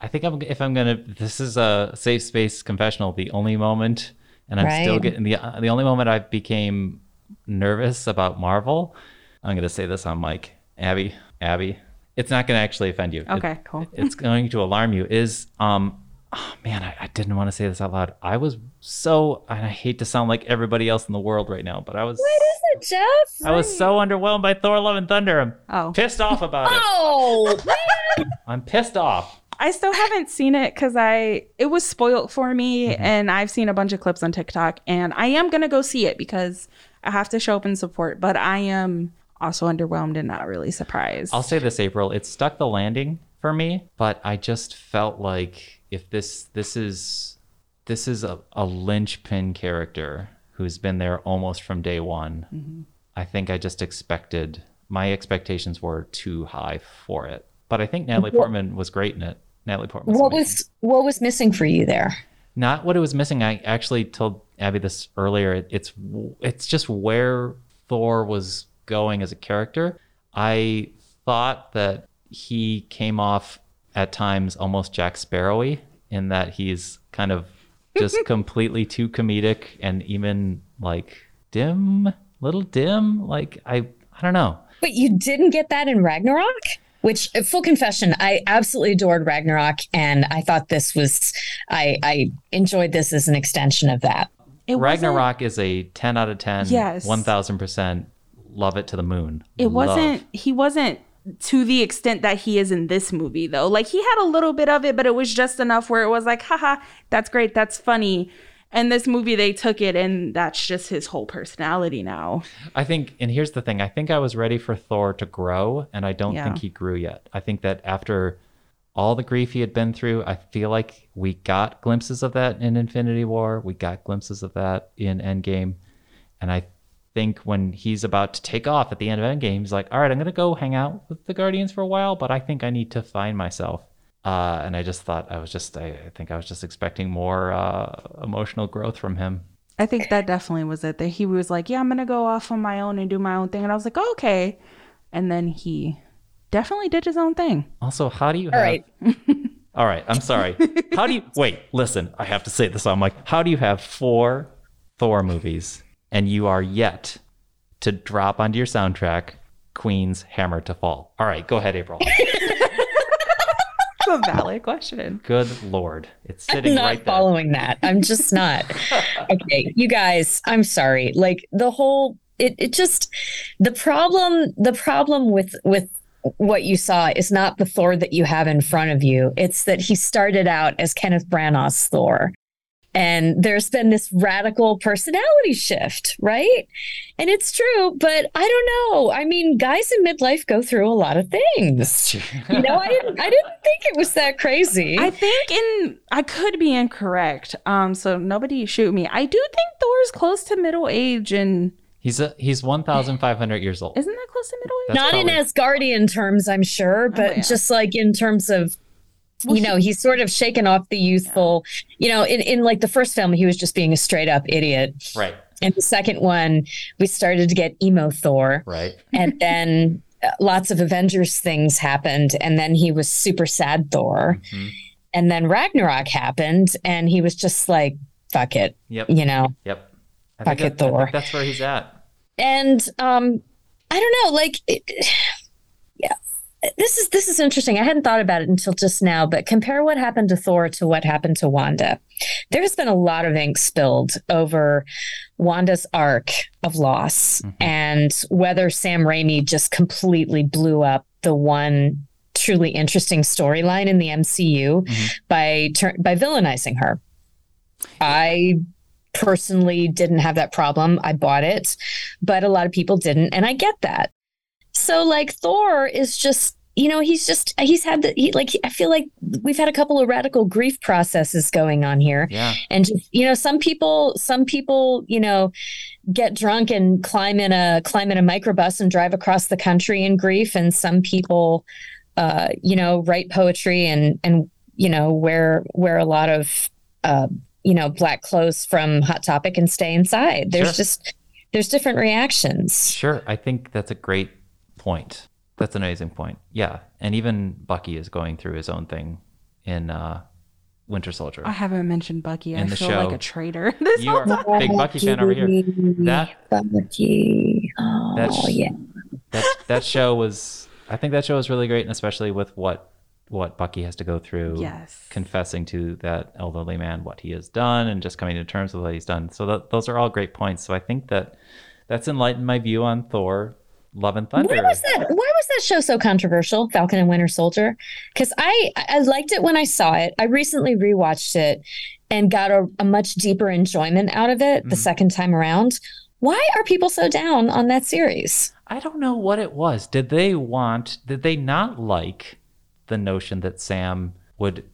I think I'm if I'm gonna. This is a safe space confessional. The only moment, and I'm still getting the uh, the only moment I became nervous about Marvel. I'm gonna say this on mic, Aby. Aby, it's not gonna actually offend you. It- Okay, cool. it's going to alarm you. Is um. Oh, man, I, I didn't want to say this out loud. I was so, and I hate to sound like everybody else in the world right now, but I was, What is it, Jeff? I was so underwhelmed by Thor: Love and Thunder. I'm Oh. pissed off about it. Oh, I'm pissed off. I still haven't seen it because I it was spoiled for me, mm-hmm. and I've seen a bunch of clips on TikTok, and I am gonna go see it because I have to show up and support. But I am also underwhelmed and not really surprised. I'll say this, April. It stuck the landing for me, but I just felt like if this this is this is a, a linchpin character who's been there almost from day one. Mm-hmm. I think I just expected my expectations were too high for it. But I think Natalie Portman was great in it. Natalie Portman. what was what was missing for you there? not what it was missing. I actually told Aby this earlier. It- It's it's just where Thor was going as a character. I thought that he came off at times almost Jack Sparrowy in that he's kind of just completely too comedic and even like dim, little dim. Like I I don't know. But you didn't get that in Ragnarok? Which, uh, full confession, I absolutely adored Ragnarok, and I thought this was, I, I enjoyed this as an extension of that. it Ragnarok is a 10 out of 10. Yes. 1000% love it to the moon. It Love. wasn't. He wasn't to the extent that he is in this movie, though. Like he had a little bit of it, but it was just enough where it was like, haha, that's great, that's funny. And this movie, they took it, and that's just his whole personality now. I think, and here's the thing I think I was ready for Thor to grow, and I don't Yeah. think he grew yet. I think that after all the grief he had been through, I feel like we got glimpses of that in Infinity War. We got glimpses of that in Endgame. And I think when he's about to take off at the end of Endgame, he's like, all right, I'm going to go hang out with the Guardians for a while, but I think I need to find myself. Uh, and I just thought I was just, I, I think I was just expecting more uh, emotional growth from him. I think that definitely was it. That he was like, yeah, I'm gonna go off on my own and do my own thing, and I was like, oh, okay. And then he definitely did his own thing. Also, how do you All have right. All right, I'm sorry. How do you wait? Listen, I have to say this. I'm like, how do you have four Thor movies and you are yet to drop onto your soundtrack Queen's "Hammer to Fall"? All right, go ahead, April. A valid question. Good lord, it's sitting I'm not right there. following that. I'm just not. okay, you guys, I'm sorry. Like the whole it it just the problem the problem with with what you saw is not the Thor that you have in front of you. It's that he started out as Kenneth Branagh's Thor. And there's been this radical personality shift, right? And it's true, but I don't know. I mean, guys in midlife go through a lot of things. you know, I didn't I didn't think it was that crazy. I think in I could be incorrect. Um, so nobody shoot me. I do think Thor's close to middle age and He's a, he's 1,500 years old. isn't that close to middle age? That's not in probably- Asgardian terms, I'm sure, but yeah. just like in terms of you know, he's sort of shaken off the youthful, you know, in, in like the first film, he was just being a straight up idiot. Right, And the second one, we started to get emo Thor. right. And then uh, lots of Avengers things happened. And then he was super sad Thor. Mhm. And then Ragnarok happened. And he was just like, fuck it, Yep, you know? yep. I Fuck it, Thor. that's where he's at. and um i don't know like it, yeah this is this is interesting i hadn't thought about it until just now but compare what happened to thor to what happened to wanda there's been a lot of ink spilled over wanda's arc of loss Mhm. and whether sam raimi just completely blew up the one truly interesting storyline in the mcu Mhm. by tur- by villainizing her i personally didn't have that problem. I bought it, but a lot of people didn't, and I get that. So like Thor is just you know he's just he's had the he, like I feel like we've had a couple of radical grief processes going on here. Yeah, and just, you know some people some people you know get drunk and climb in a climb in a microbus and drive across the country in grief. And some people uh you know write poetry and and you know wear wear a lot of uh you know black clothes from hot topic and stay inside. There's Sure. just there's different reactions. Sure. I think that's a great point. That's an amazing point. Yeah, and even Bucky is going through his own thing in uh, Winter Soldier. I haven't mentioned Bucky. I In the feel show. like a traitor. This You whole are- time. Big Bucky fan over here. That- Bucky. oh That's- yeah that that show was I think that show was really great and especially with what what Bucky has to go through Yes. confessing to that elderly man what he has done and just coming to terms with what he's done. So that, those are all great points. So I think that that's enlightened my view on Thor Love and Thunder. Why was that? Why was that show so controversial, Falcon and Winter Soldier? Because I I liked it when I saw it. I recently rewatched it and got a, a much deeper enjoyment out of it the Mhm. second time around. Why are people so down on that series? I don't know what it was. Did they want did they not like the notion that Sam would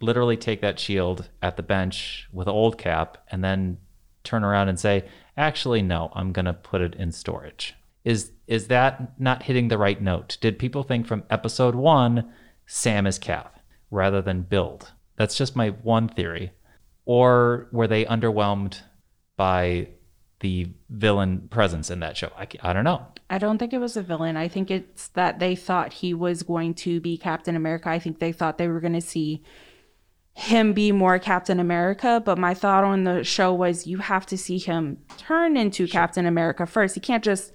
literally take that shield at the bench with old cap and then turn around and say, "Actually, no, I'm going to put it in storage." Is is that not hitting the right note? Did people think from episode 1 Sam is Cap rather than build? That's just my one theory. Or were they underwhelmed by the villain presence in that show? I, I don't know. I don't think it was a villain. I think it's that they thought he was going to be Captain America. I think they thought they were going to see him be more Captain America. But my thought on the show was you have to see him turn into Captain America first. He can't just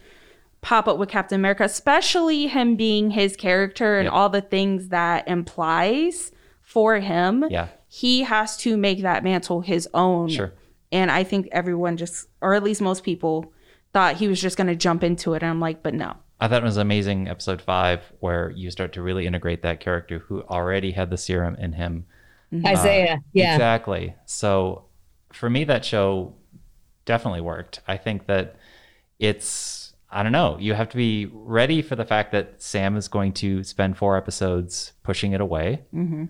pop up with Captain America, especially him being his character and Yep. all the things that implies for him. Yeah. He has to make that mantle his own. Sure. And I think everyone just, or at least most people, thought he was just going to jump into it. And I'm like, but no. I thought it was amazing episode five where you start to really integrate that character who already had the serum in him. Mm-hmm. Uh, Isaiah, yeah. Exactly. So for me, that show definitely worked. I think that it's, I don't know, you have to be ready for the fact that Sam is going to spend four episodes pushing it away. Mm-hmm.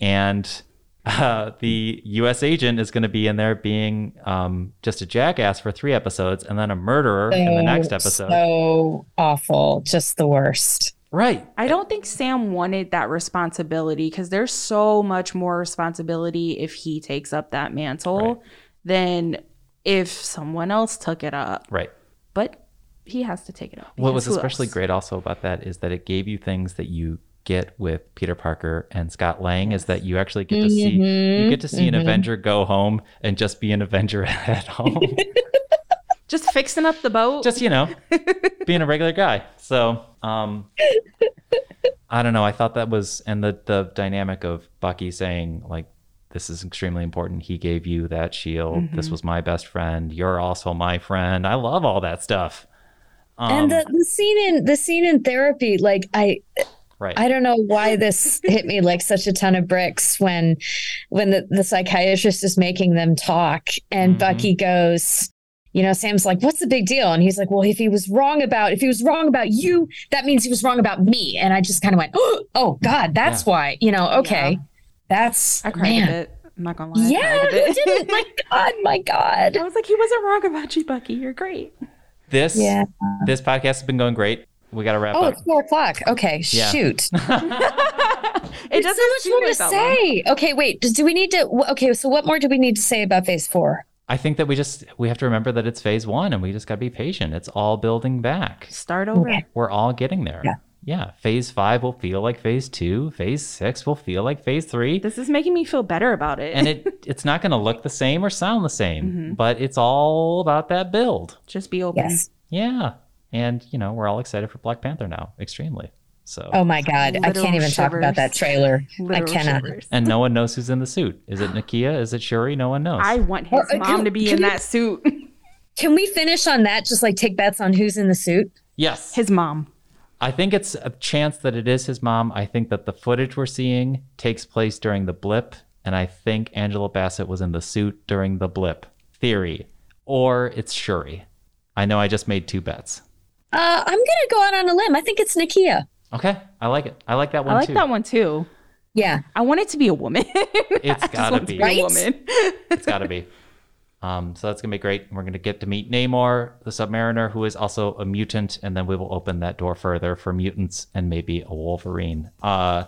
And uh, the U.S. agent is going to be in there being um, just a jackass for three episodes and then a murderer in the next episode. So awful, just the worst. right. I don't think Sam wanted that responsibility because there's so much more responsibility if he takes up that mantle Right. than if someone else took it up. Right. But he has to take it up. What was especially else? great also about that is that it gave you things that you get with Peter Parker and Scott Lang is that you actually get to see you get to see an mhm. Avenger go home and just be an Avenger at home. Just fixing up the boat. just, you know, being a regular guy. So, um I don't know. I thought that was and the the dynamic of Bucky saying like this is extremely important. He gave you that shield. This was my best friend. You're also my friend. I love all that stuff. Um, and the, the scene in the scene in therapy, like I right. I don't know why this hit me like such a ton of bricks when when the, the psychiatrist is making them talk and Mhm. Bucky goes, you know, Sam's like, what's the big deal? And he's like, well, if he was wrong about if he was wrong about you, that means he was wrong about me. And I just kind of went, oh God, that's why, you know, okay. Yeah. That's I cried man. a bit. I'm not gonna lie. Yeah, who didn't? My God, my God. I was like, he wasn't wrong about you, Bucky. You're great. This Yeah. this podcast has been going great. We got to wrap Oh, up. it's four o'clock. Okay, Yeah. shoot. It There's so doesn't much more to like that long. say. Okay, wait. Do we need to? Okay, so what more do we need to say about phase four? I think that we just we have to remember that it's phase one, and we just got to be patient. It's all building back. Start over. Okay. We're all getting there. Yeah. Yeah. Phase five will feel like phase two. Phase six will feel like phase three. This is making me feel better about it. and it it's not going to look the same or sound the same, Mm-hmm. but it's all about that build. just be open. Yes. Yeah. And you know, we're all excited for Black Panther now, extremely. So Oh my God, I can't even talk about that shivers. trailer. I cannot. shivers. and no one knows who's in the suit. Is it Nakia? Is it Shuri? No one knows. I want his Well, uh, mom can- to be in you- that suit. Can we finish on that? Just like take bets on who's in the suit. yes. His mom. I think it's a chance that it is his mom. I think that the footage we're seeing takes place during the blip, and I think Angela Bassett was in the suit during the blip. Theory. Or it's Shuri. I know I just made two bets. Uh, I'm gonna go out on a limb. I think it's Nakia. Okay. I like it. I like that one too. I like too. that one too. Yeah. I want it to be a woman. It's gotta want it to be. be Right? a woman. It's got to be. Um, so that's gonna be great. We're gonna get to meet Namor, the Submariner, who is also a mutant, and then we will open that door further for mutants and maybe a Wolverine. Uh,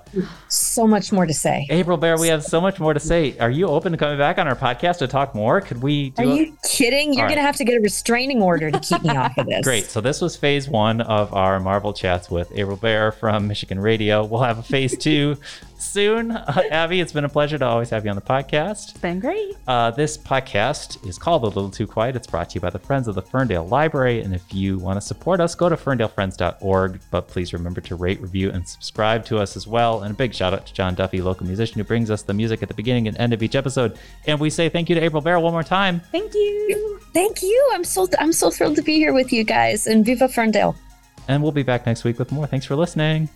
So much more to say. April Baer, we have so much more to say. Are you open to coming back on our podcast to talk more? Could we do? Are a- you kidding? You're All right. gonna have to get a restraining order to keep me off of this. Great. So this was phase one of our Marvel chats with April Baer from Michigan Radio. We'll have a phase two soon. Uh, Aby, it's been a pleasure to always have you on the podcast. It's been great. Uh, this podcast is called A Little Too Quiet. It's brought to you by the Friends of the Ferndale Library. And if you want to support us, go to ferndalefriends.org. But please remember to rate, review, and subscribe to us as well. And a big shout out to John Duffy, local musician who brings us the music at the beginning and end of each episode. And we say thank you to April Baer one more time. Thank you. Thank you. I'm so I'm so thrilled to be here with you guys and Viva Ferndale. And we'll be back next week with more. Thanks for listening.